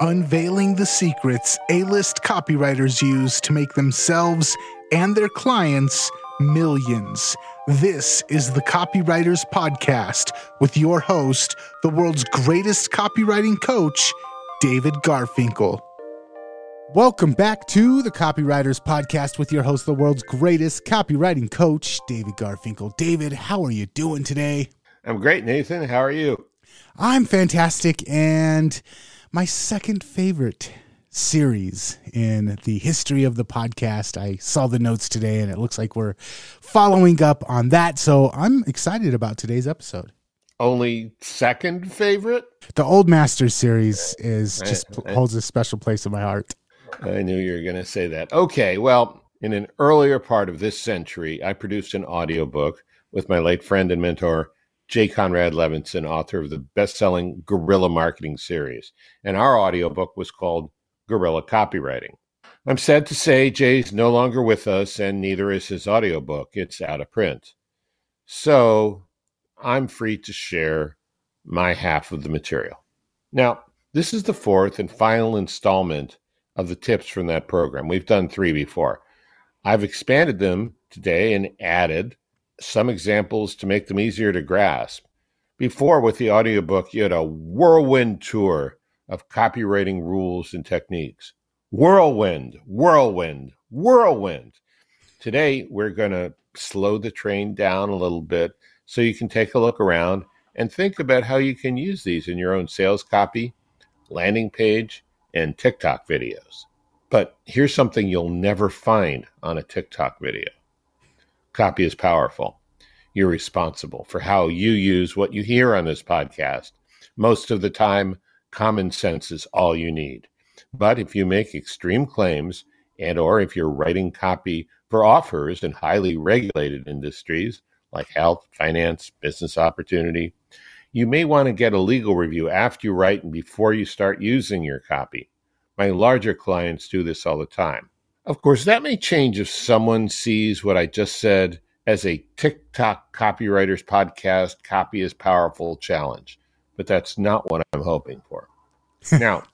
unveiling the secrets A list copywriters use to make themselves and their clients millions. This is the Copywriters Podcast with your host, the world's greatest copywriting coach, David Garfinkel. Welcome back to the Copywriters Podcast with your host, the world's greatest copywriting coach, David Garfinkel. David, how are you doing today? I'm great, Nathan. How are you? I'm fantastic. And my second favorite series in the history of the podcast. I saw the notes today and it looks like we're following up on that. So I'm excited about today's episode. Only second favorite? The Old Masters series is just I, I, holds a special place in my heart. I knew you were going to say that. Okay, well, in an earlier part of this century, I produced an audiobook with my late friend and mentor Jay Conrad Levinson, author of the best-selling Guerrilla Marketing series. And our audiobook was called Guerrilla Copywriting. I'm sad to say Jay's no longer with us, and neither is his audiobook. It's out of print. So I'm free to share my half of the material. Now, this is the fourth and final installment of the tips from that program. We've done three before. I've expanded them today and added some examples to make them easier to grasp. Before, with the audiobook, you had a whirlwind tour of copywriting rules and techniques. Whirlwind, whirlwind, whirlwind. Today, we're going to slow the train down a little bit so you can take a look around and think about how you can use these in your own sales copy, landing page, and TikTok videos. But here's something you'll never find on a TikTok video Copy is powerful. You're responsible for how you use what you hear on this podcast. Most of the time, common sense is all you need. But if you make extreme claims and or if you're writing copy for offers in highly regulated industries like health, finance, business opportunity, you may want to get a legal review after you write and before you start using your copy. My larger clients do this all the time. Of course, that may change if someone sees what I just said as a TikTok copywriters podcast copy is powerful challenge, but that's not what I'm hoping for. now,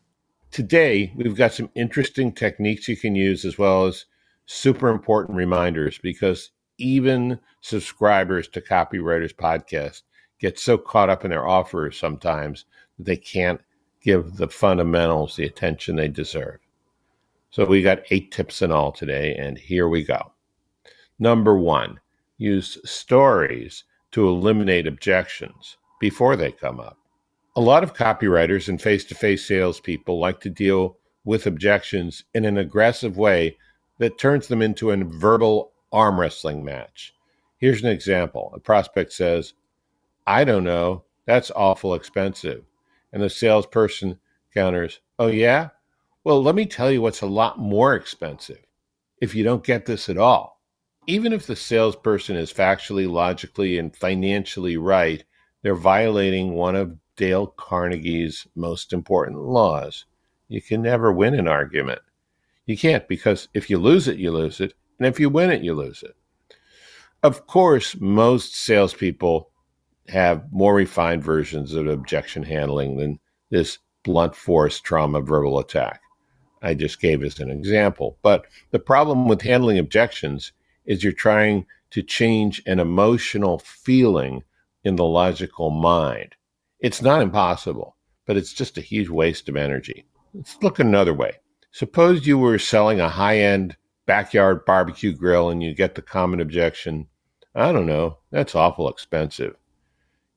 today we've got some interesting techniques you can use as well as super important reminders because even subscribers to copywriters podcast get so caught up in their offers sometimes that they can't give the fundamentals the attention they deserve. So we got eight tips in all today, and here we go. Number one, use stories to eliminate objections before they come up. A lot of copywriters and face to face salespeople like to deal with objections in an aggressive way that turns them into a verbal arm wrestling match. Here's an example a prospect says, I don't know, that's awful expensive. And the salesperson counters, Oh, yeah? Well, let me tell you what's a lot more expensive if you don't get this at all. Even if the salesperson is factually, logically, and financially right, they're violating one of Dale Carnegie's most important laws. You can never win an argument. You can't because if you lose it, you lose it. And if you win it, you lose it. Of course, most salespeople have more refined versions of objection handling than this blunt force trauma verbal attack. I just gave as an example. But the problem with handling objections is you're trying to change an emotional feeling in the logical mind. It's not impossible, but it's just a huge waste of energy. Let's look another way. Suppose you were selling a high end backyard barbecue grill and you get the common objection I don't know, that's awful expensive.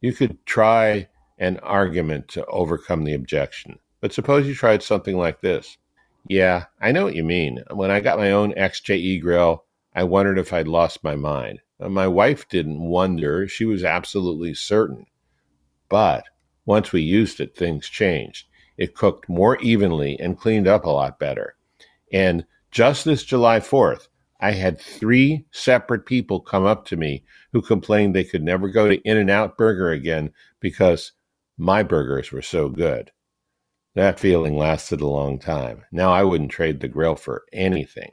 You could try an argument to overcome the objection. But suppose you tried something like this yeah, I know what you mean. When I got my own XJE grill, I wondered if I'd lost my mind. My wife didn't wonder, she was absolutely certain. But once we used it, things changed. It cooked more evenly and cleaned up a lot better. And just this July 4th, I had three separate people come up to me who complained they could never go to In N Out Burger again because my burgers were so good. That feeling lasted a long time. Now I wouldn't trade the grill for anything.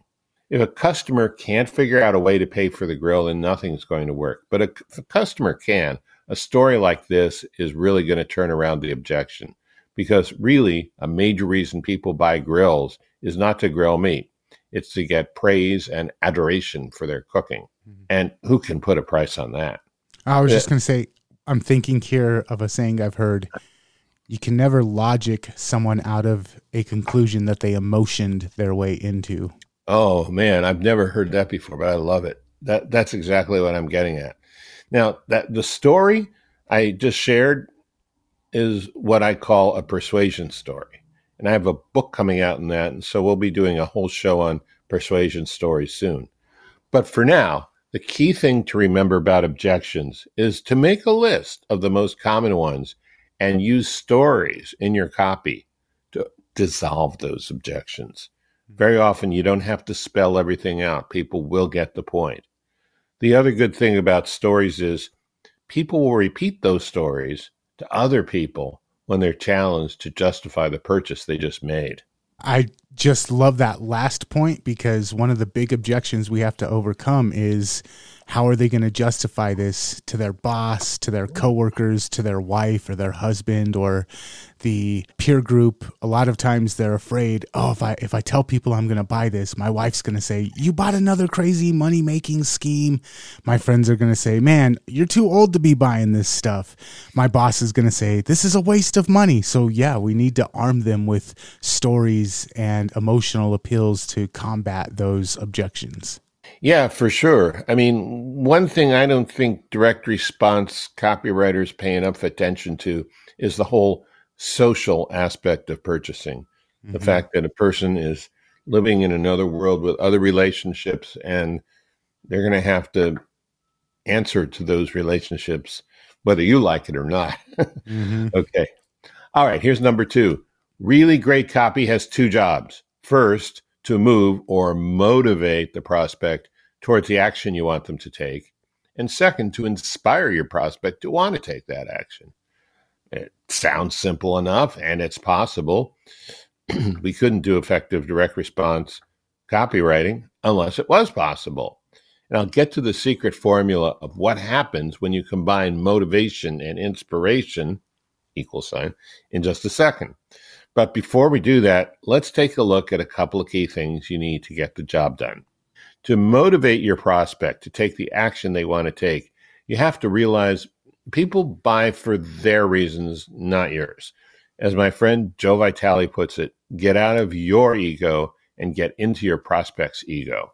If a customer can't figure out a way to pay for the grill, then nothing's going to work. But if a customer can, a story like this is really going to turn around the objection. because really a major reason people buy grills is not to grill meat. It's to get praise and adoration for their cooking. Mm-hmm. And who can put a price on that? I was just going to say, I'm thinking here of a saying I've heard you can never logic someone out of a conclusion that they emotioned their way into. Oh man, I've never heard that before, but I love it. That that's exactly what I'm getting at. Now, that the story I just shared is what I call a persuasion story. And I have a book coming out in that, and so we'll be doing a whole show on persuasion stories soon. But for now, the key thing to remember about objections is to make a list of the most common ones and use stories in your copy to dissolve those objections. Hmm. Very often, you don't have to spell everything out. People will get the point. The other good thing about stories is people will repeat those stories to other people when they're challenged to justify the purchase they just made. I just love that last point because one of the big objections we have to overcome is how are they going to justify this to their boss, to their coworkers, to their wife or their husband or the peer group? A lot of times they're afraid, oh, if I if I tell people I'm going to buy this, my wife's going to say, "You bought another crazy money-making scheme." My friends are going to say, "Man, you're too old to be buying this stuff." My boss is going to say, "This is a waste of money." So, yeah, we need to arm them with stories and emotional appeals to combat those objections. Yeah, for sure. I mean, one thing I don't think direct response copywriters pay enough attention to is the whole social aspect of purchasing. Mm-hmm. The fact that a person is living in another world with other relationships and they're going to have to answer to those relationships, whether you like it or not. mm-hmm. Okay. All right. Here's number two. Really great copy has two jobs. First, to move or motivate the prospect towards the action you want them to take. And second, to inspire your prospect to want to take that action. It sounds simple enough and it's possible. we couldn't do effective direct response copywriting unless it was possible. And I'll get to the secret formula of what happens when you combine motivation and inspiration, equal sign, in just a second. But before we do that, let's take a look at a couple of key things you need to get the job done to motivate your prospect to take the action they want to take, you have to realize people buy for their reasons, not yours. As my friend Joe Vitale puts it, get out of your ego and get into your prospect's ego.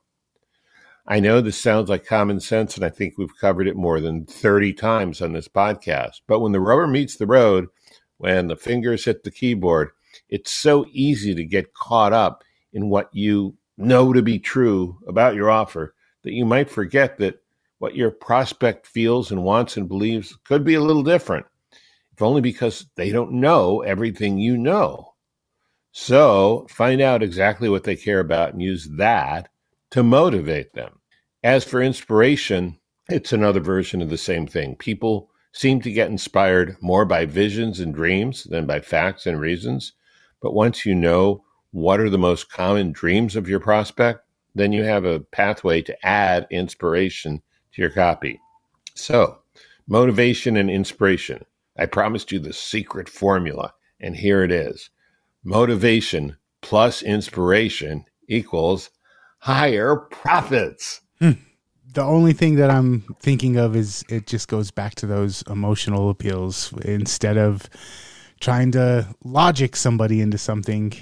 I know this sounds like common sense, and I think we've covered it more than 30 times on this podcast. But when the rubber meets the road, when the fingers hit the keyboard, it's so easy to get caught up in what you know to be true about your offer that you might forget that what your prospect feels and wants and believes could be a little different, if only because they don't know everything you know. So find out exactly what they care about and use that to motivate them. As for inspiration, it's another version of the same thing. People seem to get inspired more by visions and dreams than by facts and reasons. But once you know what are the most common dreams of your prospect, then you have a pathway to add inspiration to your copy. So, motivation and inspiration. I promised you the secret formula, and here it is motivation plus inspiration equals higher profits. Hmm. The only thing that I'm thinking of is it just goes back to those emotional appeals. Instead of trying to logic somebody into something,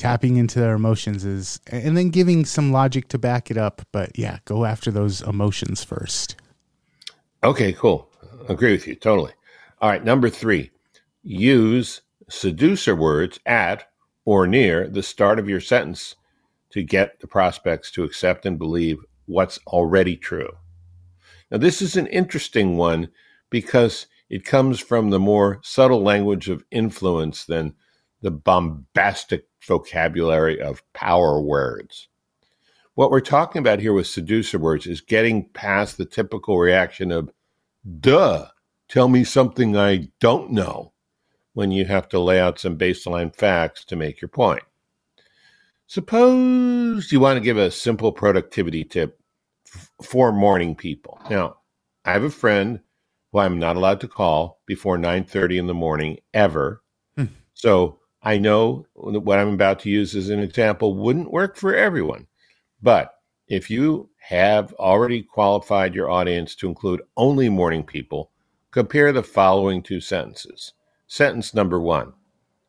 tapping into their emotions is and then giving some logic to back it up but yeah go after those emotions first. Okay cool. Agree with you totally. All right number three use seducer words at or near the start of your sentence to get the prospects to accept and believe what's already true. Now this is an interesting one because it comes from the more subtle language of influence than the bombastic vocabulary of power words. What we're talking about here with seducer words is getting past the typical reaction of, duh, tell me something I don't know, when you have to lay out some baseline facts to make your point. Suppose you want to give a simple productivity tip f- for morning people. Now, I have a friend who I'm not allowed to call before 9:30 in the morning ever hmm. So I know what I'm about to use as an example wouldn't work for everyone. But if you have already qualified your audience to include only morning people, compare the following two sentences. Sentence number one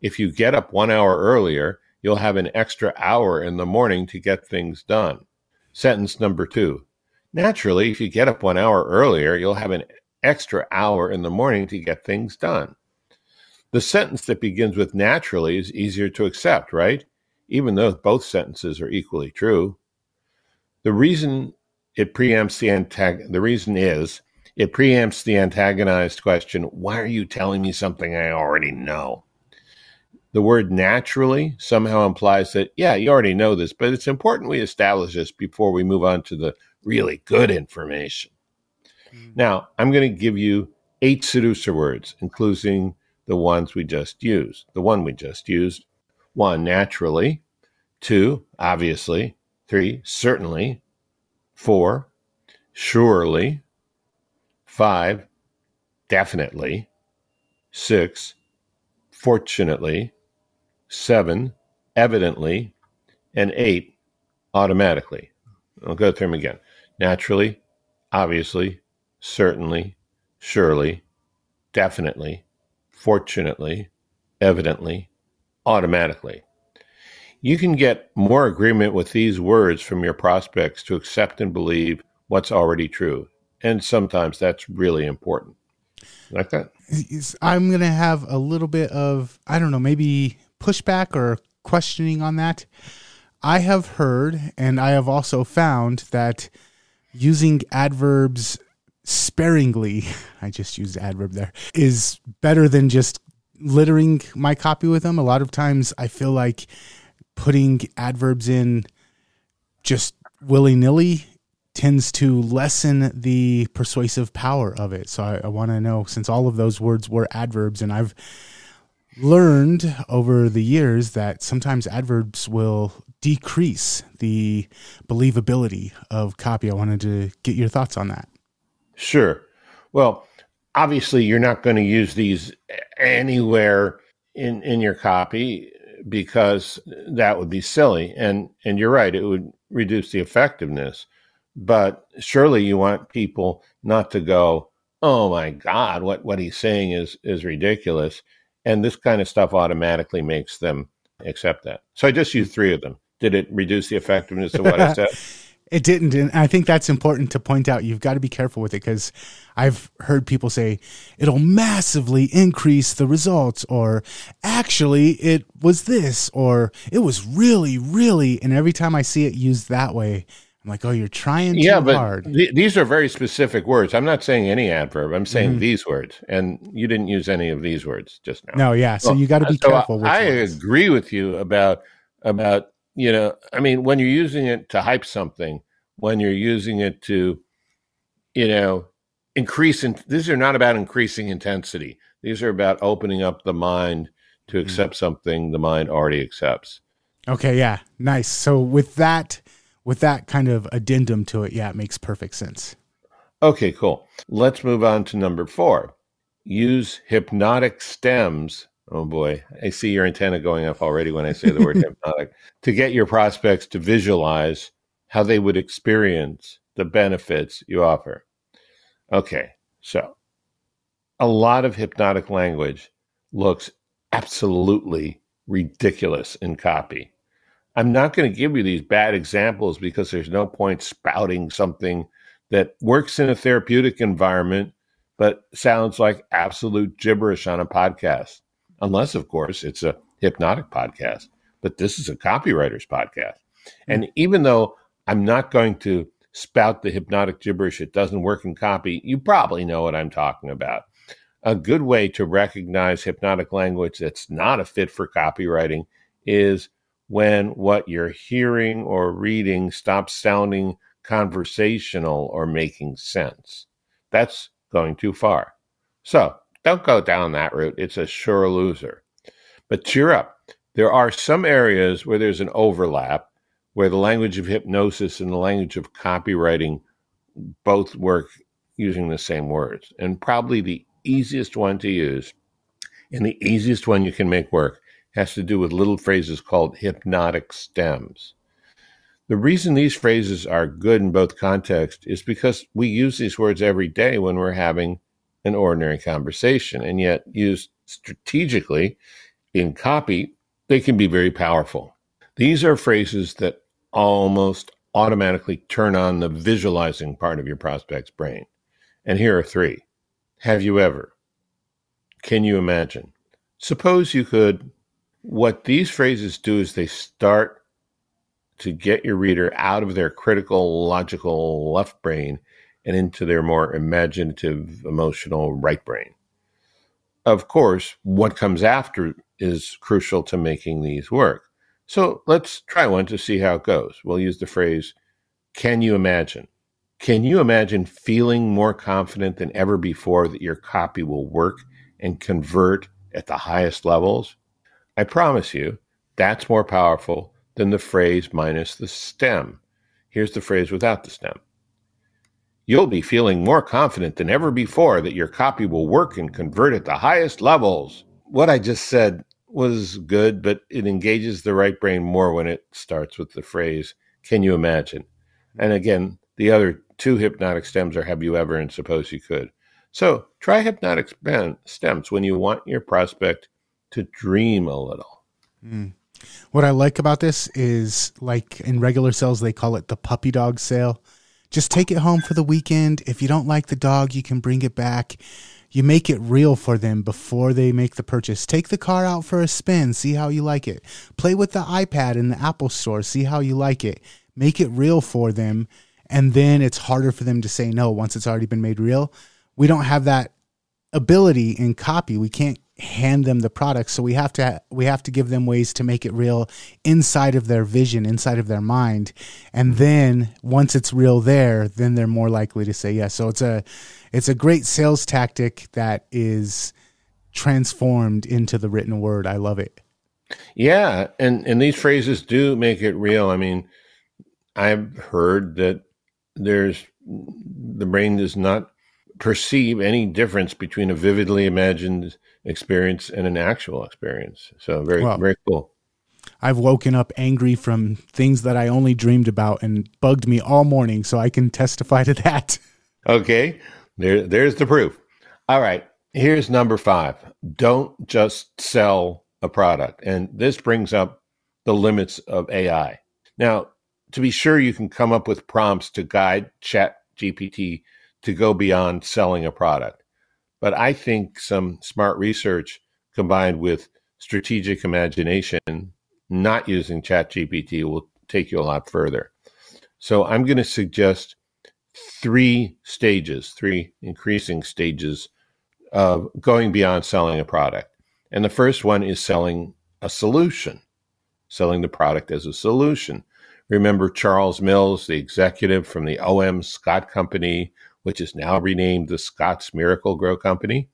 If you get up one hour earlier, you'll have an extra hour in the morning to get things done. Sentence number two Naturally, if you get up one hour earlier, you'll have an extra hour in the morning to get things done. The sentence that begins with naturally is easier to accept, right? Even though both sentences are equally true. The reason it preempts the antag- the reason is it preempts the antagonized question, why are you telling me something I already know? The word naturally somehow implies that, yeah, you already know this, but it's important we establish this before we move on to the really good information. Mm. Now, I'm going to give you eight seducer words, including the ones we just used. The one we just used. One, naturally, two, obviously, three, certainly, four, surely, five, definitely, six, fortunately, seven, evidently, and eight, automatically. I'll go through them again. Naturally, obviously, certainly, surely, definitely, fortunately, evidently, automatically. You can get more agreement with these words from your prospects to accept and believe what's already true. And sometimes that's really important. Like that? I'm going to have a little bit of, I don't know, maybe pushback or questioning on that. I have heard and I have also found that using adverbs sparingly, I just used adverb there, is better than just littering my copy with them. A lot of times I feel like putting adverbs in just willy nilly tends to lessen the persuasive power of it. So I, I want to know since all of those words were adverbs, and I've learned over the years that sometimes adverbs will decrease the believability of copy. I wanted to get your thoughts on that. Sure. Well, obviously, you're not going to use these anywhere in in your copy because that would be silly. And and you're right; it would reduce the effectiveness. But surely, you want people not to go, "Oh my God, what what he's saying is is ridiculous." And this kind of stuff automatically makes them accept that. So I just used three of them. Did it reduce the effectiveness of what I said? It didn't. And I think that's important to point out. You've got to be careful with it because I've heard people say it'll massively increase the results, or actually it was this, or it was really, really. And every time I see it used that way, I'm like, oh, you're trying too yeah, but hard. Th- these are very specific words. I'm not saying any adverb. I'm saying mm-hmm. these words, and you didn't use any of these words just now. No, yeah. So well, you got to be so careful. I, I agree with you about about you know, I mean, when you're using it to hype something, when you're using it to, you know, increase, in, these are not about increasing intensity. These are about opening up the mind to mm. accept mm. something the mind already accepts. Okay, yeah, nice. So with that, with that kind of addendum to it, yeah, it makes perfect sense. Okay, cool. Let's move on to number four. Use hypnotic stems Oh boy, I see your antenna going up already when I say the word hypnotic. To get your prospects to visualize how they would experience the benefits you offer. Okay, so a lot of hypnotic language looks absolutely ridiculous in copy. I'm not going to give you these bad examples because there's no point spouting something that works in a therapeutic environment but sounds like absolute gibberish on a podcast unless, of course, it's a hypnotic podcast. But this is a copywriter's podcast. Hmm. And even though I'm not going to spout the hypnotic gibberish, it doesn't work in copy, you probably know what I'm talking about. A good way to recognize hypnotic language that's not a fit for copywriting is when what you're hearing or reading stops sounding conversational or making sense. That's going too far. So don't go down that route. It's a sure loser. But cheer up. There are some areas where there's an overlap, where the language of hypnosis and the language of copywriting both work using the same words. And probably the easiest one to use And the easiest one you can make work has to do with little phrases called hypnotic stems. The reason these phrases are good in both contexts is because we use these words every day when we're having an ordinary conversation, and yet used strategically in copy, they can be very powerful. These are phrases that almost automatically turn on the visualizing part of your prospect's brain. And here are three. Have you ever? Can you imagine? Suppose you could. What these phrases do is they start to get your reader out of their critical, logical left brain and into their more imaginative, emotional right brain. Of course, what comes after is crucial to making these work. So let's try one to see how it goes. We'll use the phrase, Can you imagine? Can you imagine feeling more confident than ever before that your copy will work and convert at the highest levels? I promise you, that's more powerful than the phrase minus the stem. Here's the phrase without the stem. You'll be feeling more confident than ever before that your copy will work and convert at the highest levels. What I just said was good, but it engages the right brain more when it starts with the phrase, Can you imagine? And again, the other two hypnotic stems are Have you ever and Suppose you could. So try hypnotic stems when you want your prospect to dream a little. Mm. What I like about this is like in regular sales, they call it the puppy dog sale. Just take it home for the weekend. If you don't like the dog, you can bring it back. You make it real for them before they make the purchase. Take the car out for a spin, see how you like it. Play with the iPad in the Apple Store, see how you like it. Make it real for them, and then it's harder for them to say no once it's already been made real. We don't have that ability in copy. We can't hand them the product. So we have to we have to give them ways to make it real inside of their vision inside of their mind. And then once it's real there then they're more likely to say yes. So it's a it's a great sales tactic that is transformed into the written word. I love it. Yeah. And and these phrases do make it real. I mean i've heard that there's the brain does not perceive any difference between a vividly imagined experience and an actual experience. So very very cool. I've woken up angry from things that I only dreamed about and bugged me all morning, so I can testify to that. Okay, there there's the proof. All right, here's number five. Don't just sell a product, and this brings up the limits of AI. Now, to be sure, you can come up with prompts to guide Chat GPT to go beyond selling a product. But I think some smart research combined with strategic imagination, not using ChatGPT, will take you a lot further. So I'm going to suggest three stages, three increasing stages of going beyond selling a product. And the first one is selling a solution, selling the product as a solution. Remember Charles Mills, the executive from the OM Scott Company, which is now renamed the Scotts Miracle-Gro Company.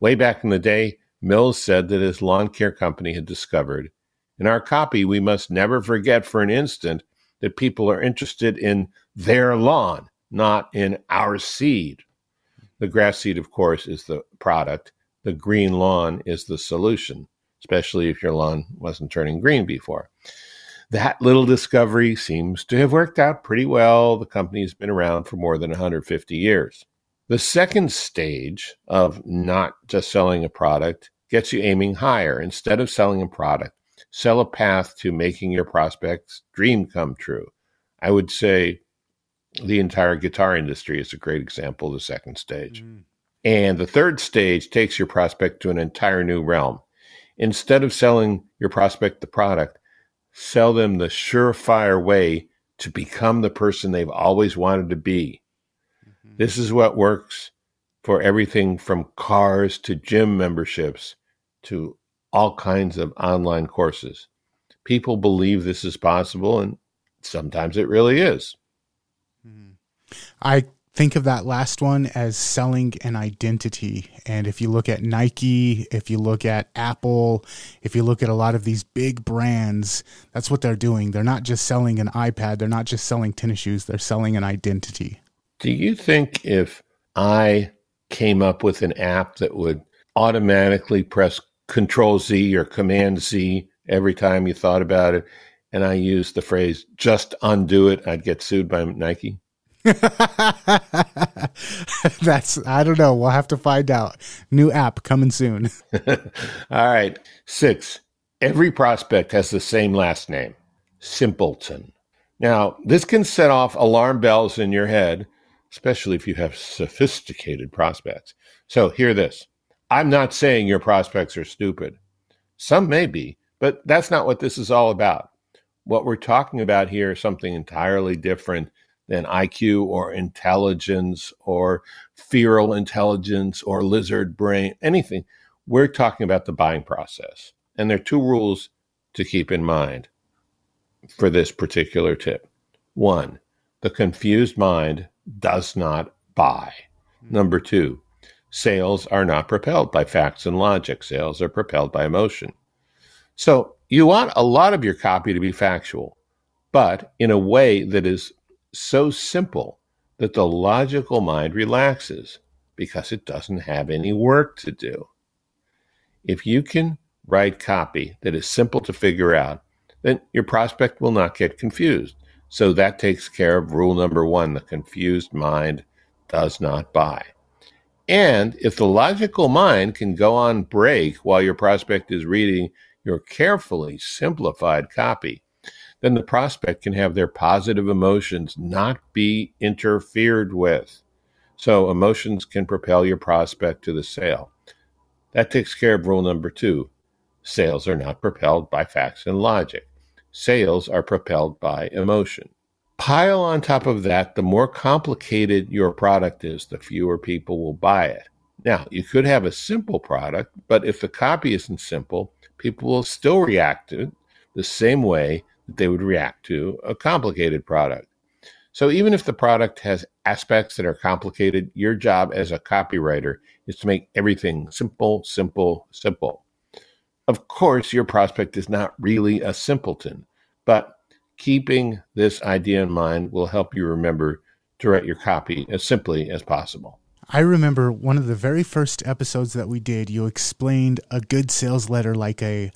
Way back in the day, Mills said that his lawn care company had discovered in our copy, we must never forget for an instant that people are interested in their lawn, not in our seed. The grass seed, of course, is the product. The green lawn is the solution, especially if your lawn wasn't turning green before that little discovery seems to have worked out pretty well. The company's been around for more than 150 years. The second stage of not just selling a product gets you aiming higher. Instead of selling a product, sell a path to making your prospect's dream come true. I would say the entire guitar industry is a great example of the second stage. Mm. And the third stage takes your prospect to an entire new realm. Instead of selling your prospect the product, sell them the surefire way to become the person they've always wanted to be. Mm-hmm. This is what works for everything from cars to gym memberships to all kinds of online courses. People believe this is possible, and sometimes it really is. Mm-hmm. I think of that last one as selling an identity. And if you look at Nike, if you look at Apple, if you look at a lot of these big brands, that's what they're doing. They're not just selling an iPad, they're not just selling tennis shoes, they're selling an identity. Do you think if I came up with an app that would automatically press Control Z or Command Z every time you thought about it, and I used the phrase "just undo it," I'd get sued by Nike. That's I don't know. We'll have to find out. New app coming soon. All right. Six. Every prospect has the same last name. Simpleton. Now, this can set off alarm bells in your head, especially if you have sophisticated prospects. So, hear this. I'm not saying your prospects are stupid. Some may be, but that's not what this is all about. What we're talking about here is something entirely different than IQ or intelligence or feral intelligence or lizard brain, anything. We're talking about the buying process. And there are two rules to keep in mind for this particular tip. One, the confused mind does not buy. Hmm. Number two, sales are not propelled by facts and logic, sales are propelled by emotion. So you want a lot of your copy to be factual, but in a way that is so simple that the logical mind relaxes because it doesn't have any work to do. If you can write copy that is simple to figure out, then your prospect will not get confused. So that takes care of rule number one the confused mind does not buy. And if the logical mind can go on break while your prospect is reading your carefully simplified copy, then the prospect can have their positive emotions not be interfered with. So emotions can propel your prospect to the sale. That takes care of rule number two. Sales are not propelled by facts and logic. Sales are propelled by emotion. Pile on top of that, the more complicated your product is, the fewer people will buy it. Now, you could have a simple product, but if the copy isn't simple, people will still react to it the same way that they would react to a complicated product. So even if the product has aspects that are complicated, your job as a copywriter is to make everything simple, simple, simple. Of course, your prospect is not really a simpleton, but keeping this idea in mind will help you remember to write your copy as simply as possible. I remember one of the very first episodes that we did, you explained a good sales letter like a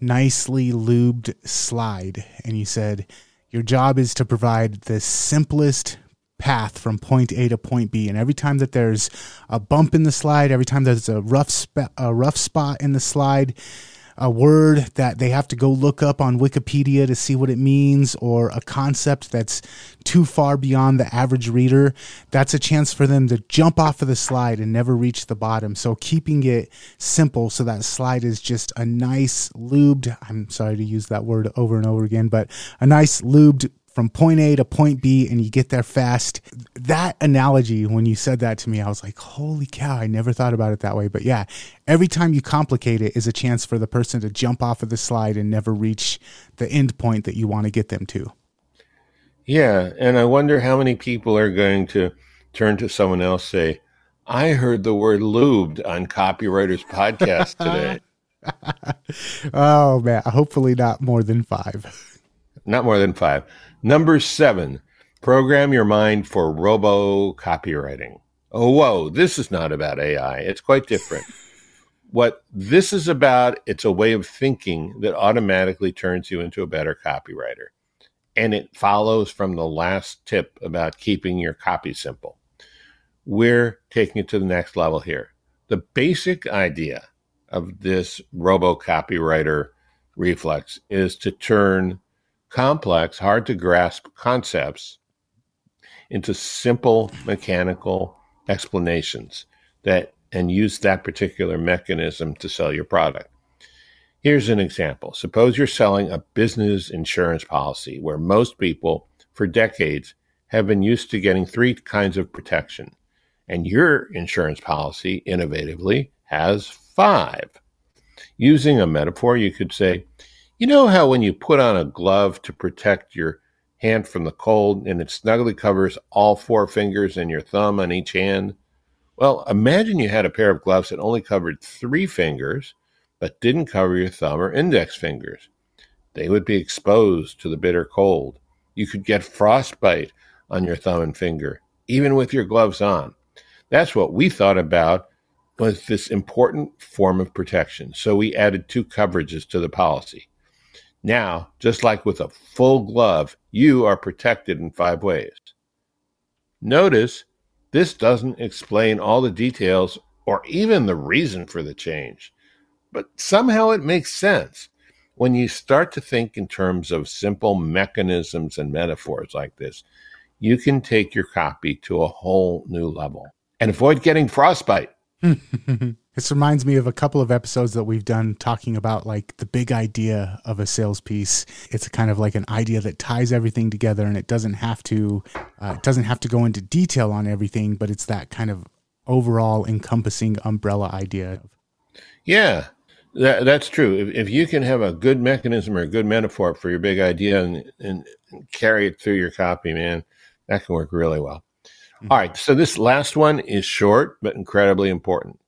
nicely lubed slide. And you said, Your job is to provide the simplest path from point A to point B. And every time that there's a bump in the slide, every time there's a rough, sp- a rough spot in the slide, a word that they have to go look up on Wikipedia to see what it means, or a concept that's too far beyond the average reader, that's a chance for them to jump off of the slide and never reach the bottom. So keeping it simple so that slide is just a nice lubed, I'm sorry to use that word over and over again, but a nice lubed from point A to point B and you get there fast. That analogy, when you said that to me, I was like, holy cow, I never thought about it that way. But yeah, every time you complicate it is a chance for the person to jump off of the slide and never reach the end point that you want to get them to. Yeah. And I wonder how many people are going to turn to someone else say, I heard the word lubed on Copywriters Podcast today. oh, man. Hopefully not more than five. Not more than five. Number seven, program your mind for robo copywriting. Oh, whoa, this is not about AI. It's quite different. what this is about, it's a way of thinking that automatically turns you into a better copywriter. And it follows from the last tip about keeping your copy simple. We're taking it to the next level here. The basic idea of this robo copywriter reflex is to turn complex, hard to grasp concepts into simple mechanical explanations that and use that particular mechanism to sell your product. Here's an example. Suppose you're selling a business insurance policy where most people for decades have been used to getting three kinds of protection, and your insurance policy innovatively has five. Using a metaphor, you could say, you know how when you put on a glove to protect your hand from the cold and it snugly covers all four fingers and your thumb on each hand? Well, imagine you had a pair of gloves that only covered three fingers but didn't cover your thumb or index fingers. They would be exposed to the bitter cold. You could get frostbite on your thumb and finger, even with your gloves on. That's what we thought about with this important form of protection. So we added two coverages to the policy. Now, just like with a full glove, you are protected in five ways. Notice this doesn't explain all the details or even the reason for the change, but somehow it makes sense when you start to think in terms of simple mechanisms and metaphors like this. You can take your copy to a whole new level and avoid getting frostbite. this reminds me of a couple of episodes that we've done talking about like the big idea of a sales piece. It's kind of like an idea that ties everything together, and it doesn't have to uh, it doesn't have to go into detail on everything, but it's that kind of overall encompassing umbrella idea. Yeah, that, that's true. If, if you can have a good mechanism or a good metaphor for your big idea and, and carry it through your copy, man, that can work really well. Mm-hmm. All right. So this last one is short, but incredibly important.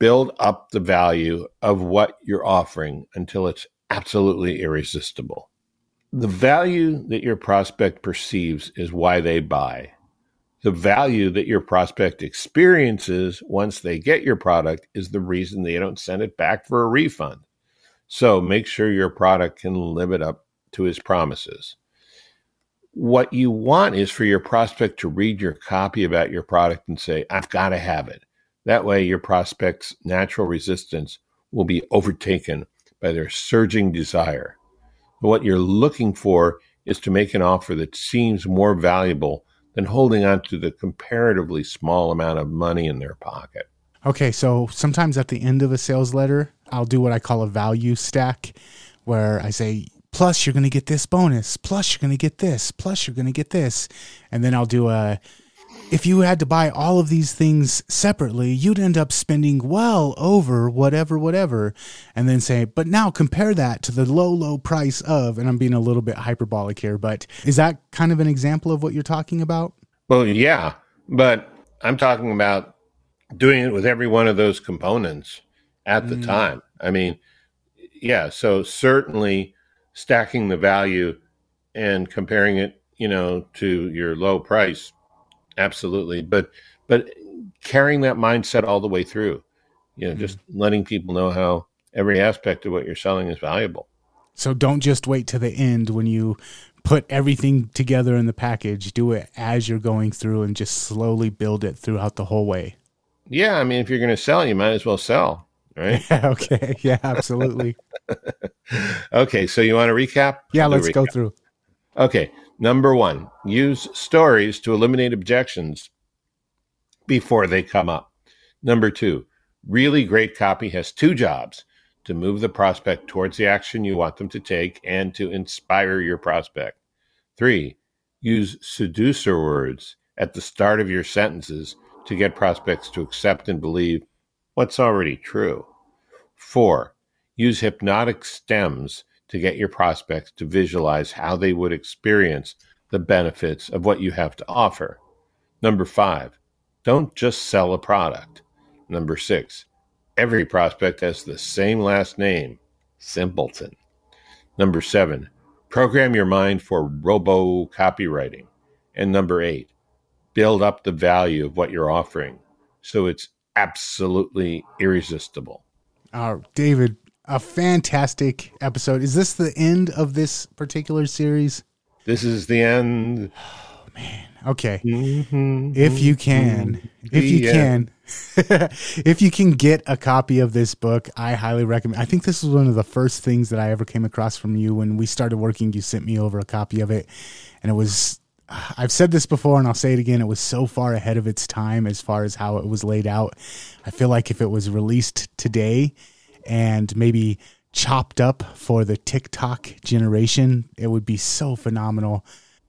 Build up the value of what you're offering until it's absolutely irresistible. The value that your prospect perceives is why they buy. The value that your prospect experiences once they get your product is the reason they don't send it back for a refund. So make sure your product can live it up to his promises what you want is for your prospect to read your copy about your product and say, I've got to have it. That way, your prospect's natural resistance will be overtaken by their surging desire. What you're looking for is to make an offer that seems more valuable than holding on to the comparatively small amount of money in their pocket. Okay, so sometimes at the end of a sales letter, I'll do what I call a value stack, where I say, plus you're going to get this bonus, plus you're going to get this, plus you're going to get this. And then I'll do a if you had to buy all of these things separately, you'd end up spending well over whatever, whatever. And then say, but now compare that to the low, low price of, and I'm being a little bit hyperbolic here, but is that kind of an example of what you're talking about? Well, yeah, but I'm talking about doing it with every one of those components at the mm. time. I mean, yeah, so certainly stacking the value and comparing it, you know, to your low price. Absolutely. But but carrying that mindset all the way through, you know, mm-hmm. just letting people know how every aspect of what you're selling is valuable. So don't just wait to the end when you put everything together in the package. Do it as you're going through and just slowly build it throughout the whole way. Yeah, I mean if you're going to sell, you might as well sell right? Yeah, okay. Yeah, absolutely. okay, so you want to recap? Yeah, let's recap. go through. Okay, number one, use stories to eliminate objections before they come up. Number two, really great copy has two jobs to move the prospect towards the action you want them to take and to inspire your prospect. Three, use seducer words at the start of your sentences to get prospects to accept and believe what's already true. Four, use hypnotic stems to get your prospects to visualize how they would experience the benefits of what you have to offer. Number five, don't just sell a product. Number six, every prospect has the same last name, Simpleton. Number seven, program your mind for robo copywriting. And number eight, build up the value of what you're offering so it's absolutely irresistible. Uh, David, a fantastic episode. Is this the end of this particular series? This is the end. Oh, man. Okay. Mm-hmm, if you can, mm-hmm. if you can, if you can get a copy of this book, I highly recommend. I think this was one of the first things that I ever came across from you when we started working. You sent me over a copy of it, and it was I've said this before and I'll say it again. It was so far ahead of its time as far as how it was laid out. I feel like if it was released today and maybe chopped up for the TikTok generation, it would be so phenomenal.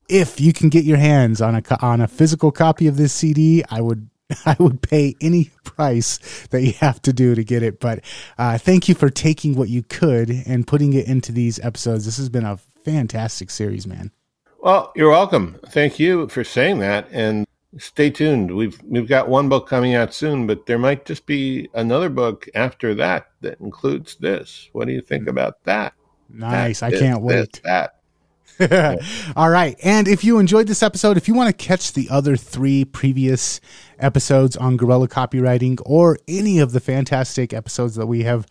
If you can get your hands on a on a physical copy of this CD, I would I would pay any price that you have to do to get it. But uh, thank you for taking what you could and putting it into these episodes. This has been a fantastic series, man. Well, you're welcome. Thank you for saying that. And stay tuned. We've we've got one book coming out soon, but there might just be another book after that that includes this. What do you think hmm. about that? Nice. That, I can't wait. that. All right. And if you enjoyed this episode, if you want to catch the other three previous episodes on guerrilla copywriting or any of the fantastic episodes that we have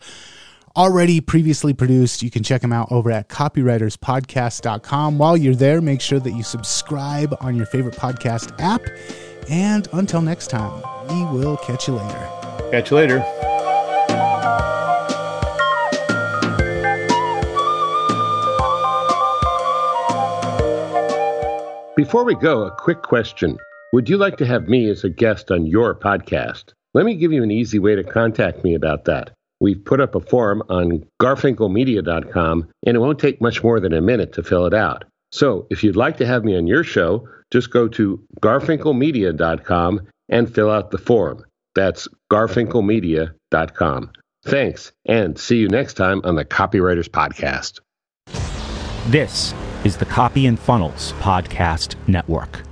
already previously produced, you can check them out over at copywriterspodcast.com. While you're there, make sure that you subscribe on your favorite podcast app. And until next time, we will catch you later. Catch you later. Before we go, a quick question. Would you like to have me as a guest on your podcast? Let me give you an easy way to contact me about that. We've put up a form on garfinkelmedia.com, and it won't take much more than a minute to fill it out. So if you'd like to have me on your show, just go to garfinkelmedia.com and fill out the form. That's garfinkelmedia.com. Thanks, and see you next time on the Copywriters Podcast. This is the Copy and Funnels Podcast Network.